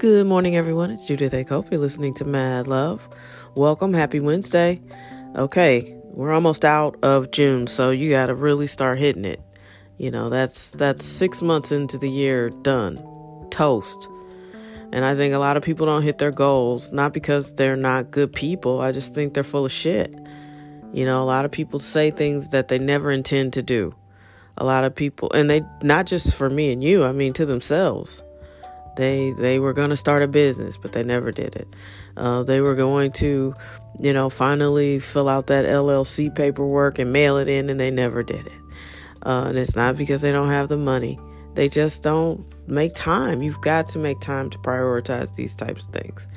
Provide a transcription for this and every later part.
Good morning, everyone. It's Judith A. Cope. You're listening to Mad Love. Welcome. Happy Wednesday. Okay, we're almost out of June, so you got to really start hitting it. You know, that's that's six months into the year done. Toast. And I think a lot of people don't hit their goals, not because they're not good people. I just think they're full of shit. You know, a lot of people say things that they never intend to do. A lot of people, and they not just for me and you, I mean to themselves. They they were going to start a business, but they never did it. Uh, they were going to, you know, finally fill out that LLC paperwork and mail it in, and they never did it. Uh, and it's not because they don't have the money; they just don't make time. You've got to make time to prioritize these types of things.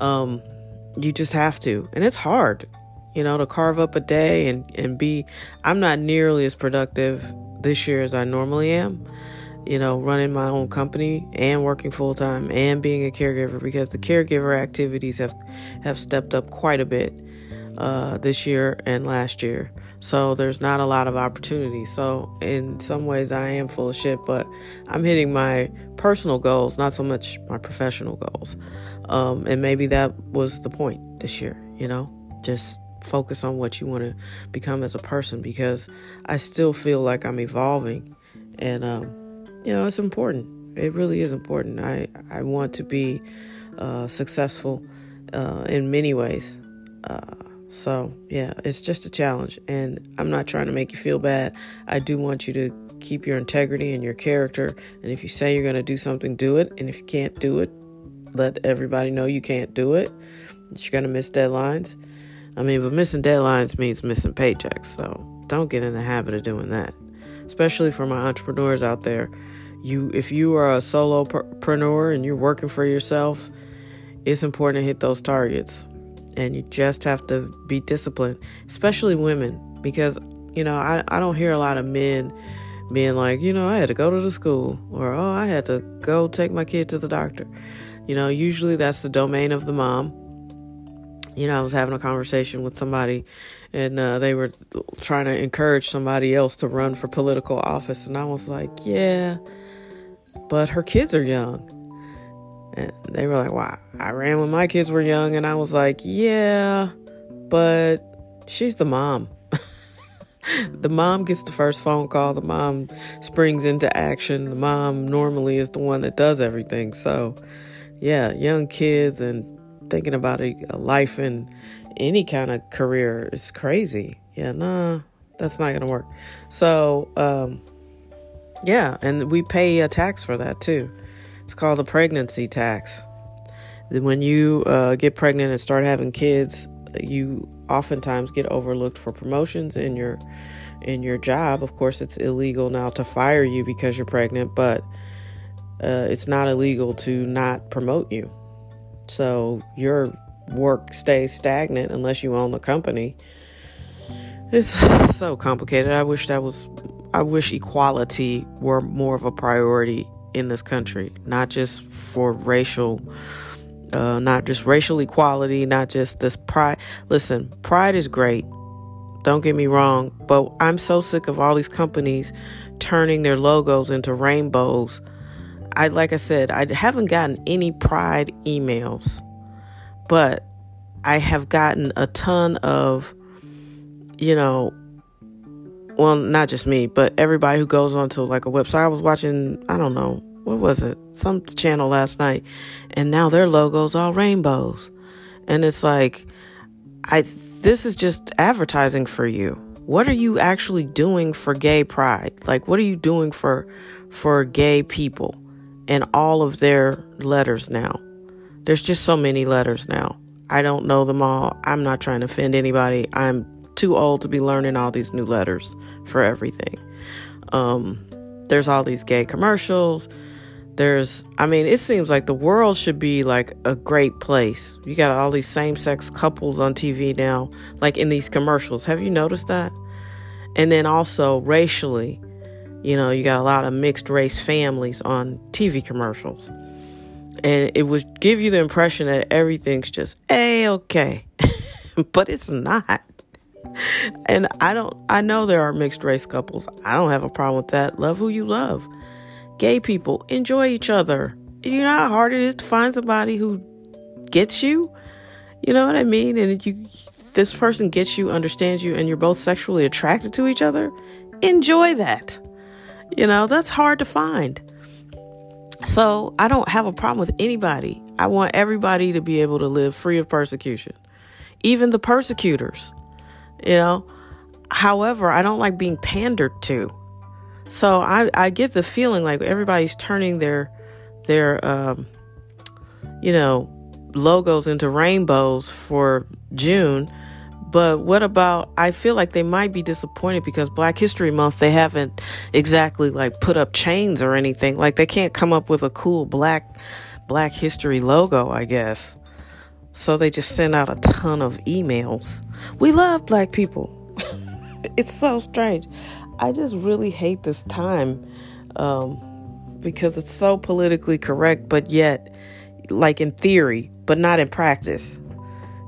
Um, you just have to, and it's hard, you know, to carve up a day and and be. I'm not nearly as productive this year as I normally am you know, running my own company and working full time and being a caregiver because the caregiver activities have have stepped up quite a bit uh, this year and last year. So there's not a lot of opportunities. So in some ways, I am full of shit, but I'm hitting my personal goals, not so much my professional goals. Um, and maybe that was the point this year. You know, just focus on what you want to become as a person because I still feel like I'm evolving and. Um, you know, it's important. It really is important. I, I want to be uh, successful uh, in many ways. Uh, so, yeah, it's just a challenge. And I'm not trying to make you feel bad. I do want you to keep your integrity and your character. And if you say you're going to do something, do it. And if you can't do it, let everybody know you can't do it. You're going to miss deadlines. I mean, but missing deadlines means missing paychecks. So don't get in the habit of doing that. Especially for my entrepreneurs out there you if you are a solopreneur and you're working for yourself, it's important to hit those targets. And you just have to be disciplined, especially women, because you know, I, I don't hear a lot of men being like, you know, I had to go to the school or oh, I had to go take my kid to the doctor. You know, usually that's the domain of the mom. You know, I was having a conversation with somebody and uh, they were trying to encourage somebody else to run for political office. And I was like, yeah, but her kids are young. And they were like, wow, I ran when my kids were young. And I was like, yeah, but she's the mom. the mom gets the first phone call. The mom springs into action. The mom normally is the one that does everything. So, yeah, young kids and thinking about a, a life in any kind of career is crazy. Yeah, nah, that's not going to work. So, um, yeah, and we pay a tax for that too. It's called the pregnancy tax. When you uh, get pregnant and start having kids, you oftentimes get overlooked for promotions in your in your job. Of course, it's illegal now to fire you because you're pregnant, but uh, it's not illegal to not promote you. So your work stays stagnant unless you own the company. It's so complicated. I wish that was I wish equality were more of a priority in this country, not just for racial, uh, not just racial equality, not just this pride. Listen, pride is great. Don't get me wrong, but I'm so sick of all these companies turning their logos into rainbows. I like I said, I haven't gotten any pride emails, but I have gotten a ton of, you know, well, not just me, but everybody who goes onto like a website. I was watching, I don't know, what was it? Some channel last night, and now their logo's all rainbows. And it's like, I this is just advertising for you. What are you actually doing for gay pride? Like what are you doing for for gay people and all of their letters now? There's just so many letters now. I don't know them all. I'm not trying to offend anybody. I'm too old to be learning all these new letters for everything. Um, there's all these gay commercials. There's, I mean, it seems like the world should be like a great place. You got all these same sex couples on TV now, like in these commercials. Have you noticed that? And then also racially, you know, you got a lot of mixed race families on TV commercials. And it would give you the impression that everything's just a okay, but it's not and I don't, I know there are mixed race couples. I don't have a problem with that. Love who you love. Gay people, enjoy each other. you know how hard it is to find somebody who gets you? You know what I mean? And you this person gets you, understands you, and you're both sexually attracted to each other. Enjoy that. You know, that's hard to find. So I don't have a problem with anybody. I want everybody to be able to live free of persecution, even the persecutors. You know, however, I don't like being pandered to. So I, I get the feeling like everybody's turning their their um, you know logos into rainbows for June. But what about I feel like they might be disappointed because Black History Month they haven't exactly like put up chains or anything. Like they can't come up with a cool black Black History logo, I guess. So they just send out a ton of emails. We love black people. it's so strange. I just really hate this time um, because it's so politically correct, but yet, like in theory, but not in practice.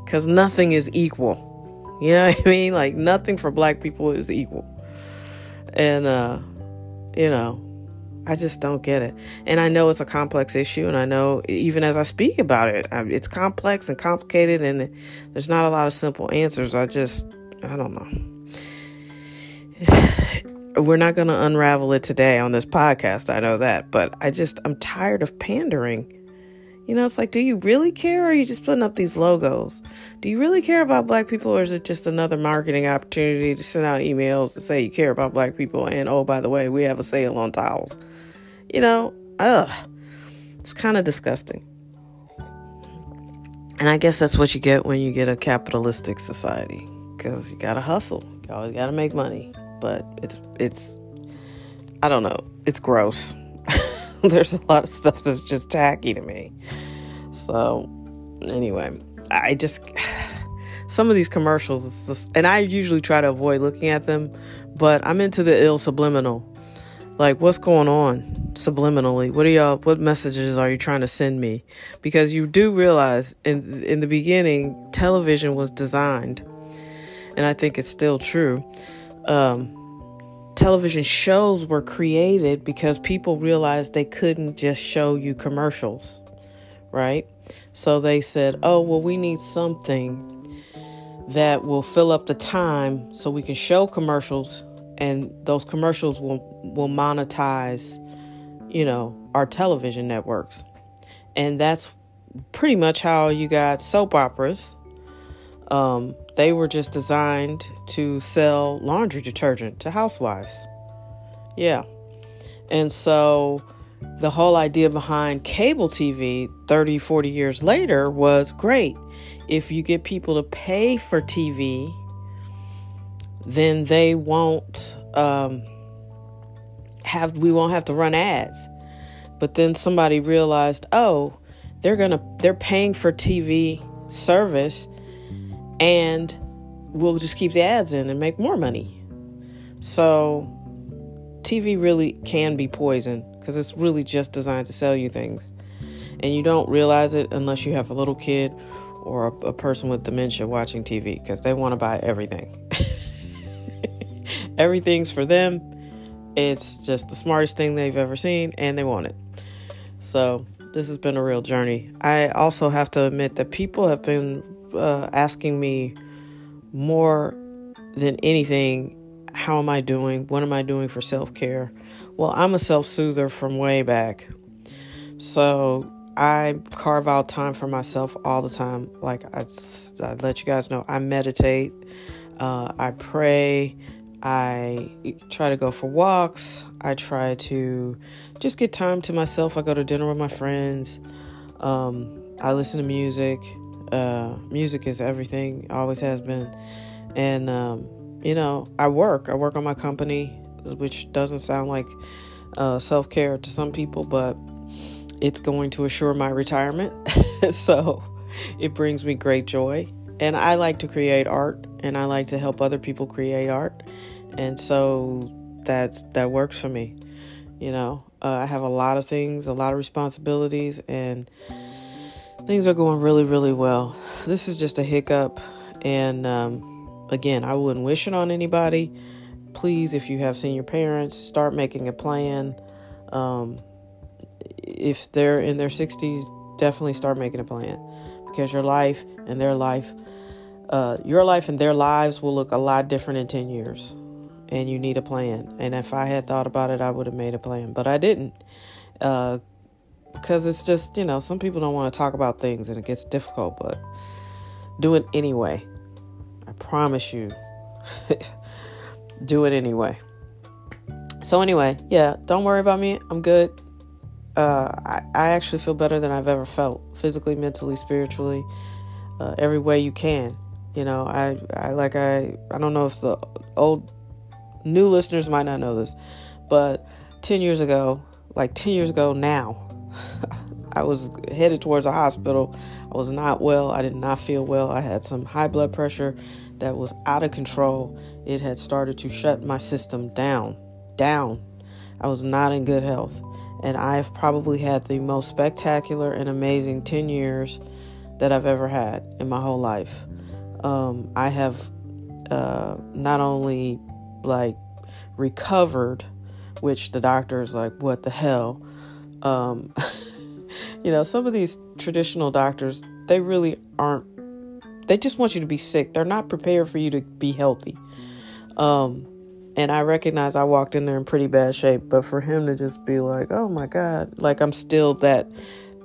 Because nothing is equal. You know what I mean? Like nothing for black people is equal. And, uh, you know, I just don't get it. And I know it's a complex issue, and I know even as I speak about it, it's complex and complicated, and there's not a lot of simple answers. I just, I don't know. We're not going to unravel it today on this podcast. I know that, but I just, I'm tired of pandering. You know, it's like, do you really care, or are you just putting up these logos? Do you really care about black people, or is it just another marketing opportunity to send out emails to say you care about black people? And oh, by the way, we have a sale on towels. You know, ugh. It's kind of disgusting. And I guess that's what you get when you get a capitalistic society because you got to hustle. You always got to make money. But it's, it's, I don't know, it's gross. There's a lot of stuff that's just tacky to me. So, anyway, I just, some of these commercials, just, and I usually try to avoid looking at them, but I'm into the ill subliminal. Like, what's going on subliminally? What are y'all? What messages are you trying to send me? Because you do realize in in the beginning, television was designed, and I think it's still true. Um, television shows were created because people realized they couldn't just show you commercials, right? So they said, "Oh, well, we need something." That will fill up the time so we can show commercials and those commercials will will monetize you know our television networks. And that's pretty much how you got soap operas. Um, they were just designed to sell laundry detergent to housewives. Yeah. And so the whole idea behind cable tv 30 40 years later was great. If you get people to pay for tv then they won't um, have we won't have to run ads. But then somebody realized, oh, they're gonna they're paying for TV service, and we'll just keep the ads in and make more money. So TV really can be poison because it's really just designed to sell you things. And you don't realize it unless you have a little kid or a, a person with dementia watching TV because they want to buy everything. Everything's for them. It's just the smartest thing they've ever seen, and they want it. So, this has been a real journey. I also have to admit that people have been uh, asking me more than anything how am I doing? What am I doing for self care? Well, I'm a self soother from way back. So, I carve out time for myself all the time. Like I, I let you guys know, I meditate, uh, I pray, I try to go for walks. I try to just get time to myself. I go to dinner with my friends. Um, I listen to music. Uh, music is everything, always has been. And, um, you know, I work. I work on my company, which doesn't sound like uh, self care to some people, but it's going to assure my retirement. so it brings me great joy. And I like to create art and I like to help other people create art and so that's that works for me. You know, uh, I have a lot of things, a lot of responsibilities, and things are going really, really well. This is just a hiccup, and um, again, I wouldn't wish it on anybody. Please, if you have senior parents, start making a plan. Um, if they're in their 60s, definitely start making a plan because your life and their life, uh, your life and their lives will look a lot different in 10 years. And you need a plan. And if I had thought about it, I would have made a plan, but I didn't. Uh, because it's just, you know, some people don't want to talk about things and it gets difficult, but do it anyway. I promise you. do it anyway. So, anyway, yeah, don't worry about me. I'm good uh, I, I actually feel better than I've ever felt physically, mentally, spiritually, uh, every way you can. You know, I, I like I I don't know if the old new listeners might not know this, but 10 years ago, like 10 years ago now, I was headed towards a hospital. I was not well. I did not feel well. I had some high blood pressure that was out of control. It had started to shut my system down. Down. I was not in good health and I've probably had the most spectacular and amazing 10 years that I've ever had in my whole life. Um, I have uh, not only like recovered, which the doctor is like, what the hell? Um, you know, some of these traditional doctors, they really aren't, they just want you to be sick. They're not prepared for you to be healthy. Um, and I recognize I walked in there in pretty bad shape, but for him to just be like, oh my God, like I'm still that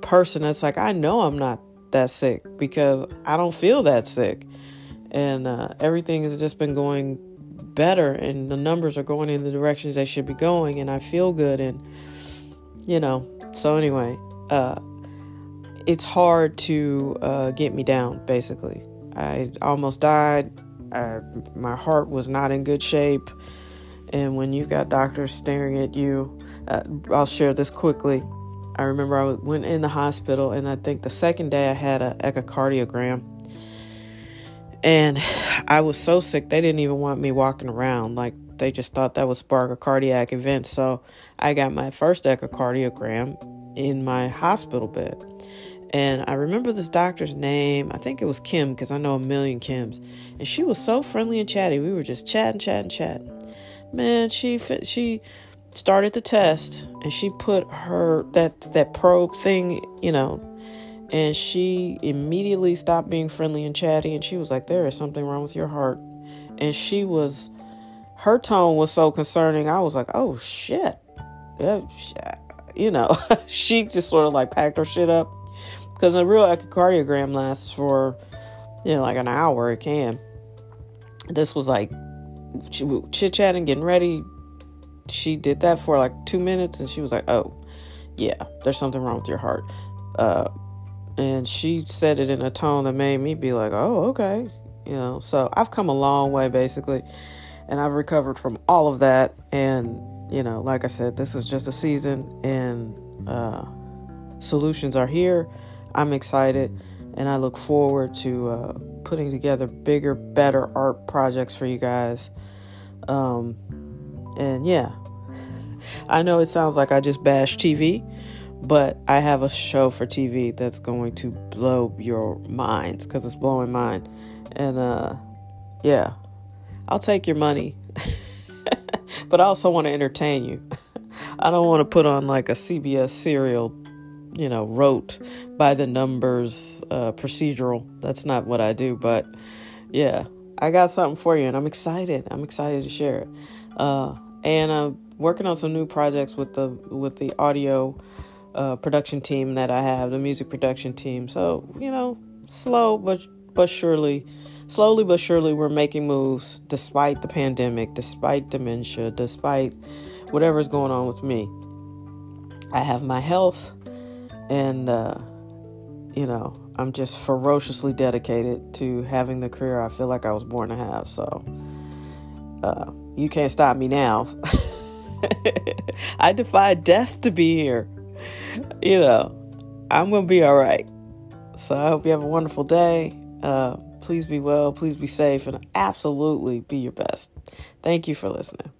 person that's like, I know I'm not that sick because I don't feel that sick. And uh, everything has just been going better, and the numbers are going in the directions they should be going, and I feel good. And, you know, so anyway, uh, it's hard to uh, get me down, basically. I almost died. I, my heart was not in good shape. And when you got doctors staring at you, uh, I'll share this quickly. I remember I went in the hospital, and I think the second day I had an echocardiogram. And I was so sick, they didn't even want me walking around. Like, they just thought that would spark a cardiac event. So I got my first echocardiogram in my hospital bed. And I remember this doctor's name. I think it was Kim because I know a million Kims. And she was so friendly and chatty. We were just chatting, chatting, chatting man, she she started the test and she put her that that probe thing, you know, and she immediately stopped being friendly and chatty and she was like, "There is something wrong with your heart," and she was her tone was so concerning. I was like, "Oh shit," you know, she just sort of like packed her shit up because a real echocardiogram lasts for you know like an hour. It can. This was like chit chatting, getting ready. She did that for like two minutes and she was like, oh, yeah, there's something wrong with your heart. Uh, and she said it in a tone that made me be like, oh, okay. You know, so I've come a long way basically, and I've recovered from all of that. And, you know, like I said, this is just a season and uh, solutions are here. I'm excited and I look forward to uh, putting together bigger, better art projects for you guys. Um, and yeah, I know it sounds like I just bash TV, but I have a show for TV that's going to blow your minds because it's blowing mine. And uh, yeah, I'll take your money, but I also want to entertain you. I don't want to put on like a CBS serial, you know, rote by the numbers uh, procedural. That's not what I do, but yeah, I got something for you, and I'm excited. I'm excited to share it. Uh, and I'm working on some new projects with the with the audio uh, production team that I have, the music production team. So you know, slow but but surely, slowly but surely, we're making moves despite the pandemic, despite dementia, despite whatever's going on with me. I have my health, and uh, you know, I'm just ferociously dedicated to having the career I feel like I was born to have. So uh, you can't stop me now. I defy death to be here. You know, I'm going to be all right. So I hope you have a wonderful day. Uh, please be well, please be safe, and absolutely be your best. Thank you for listening.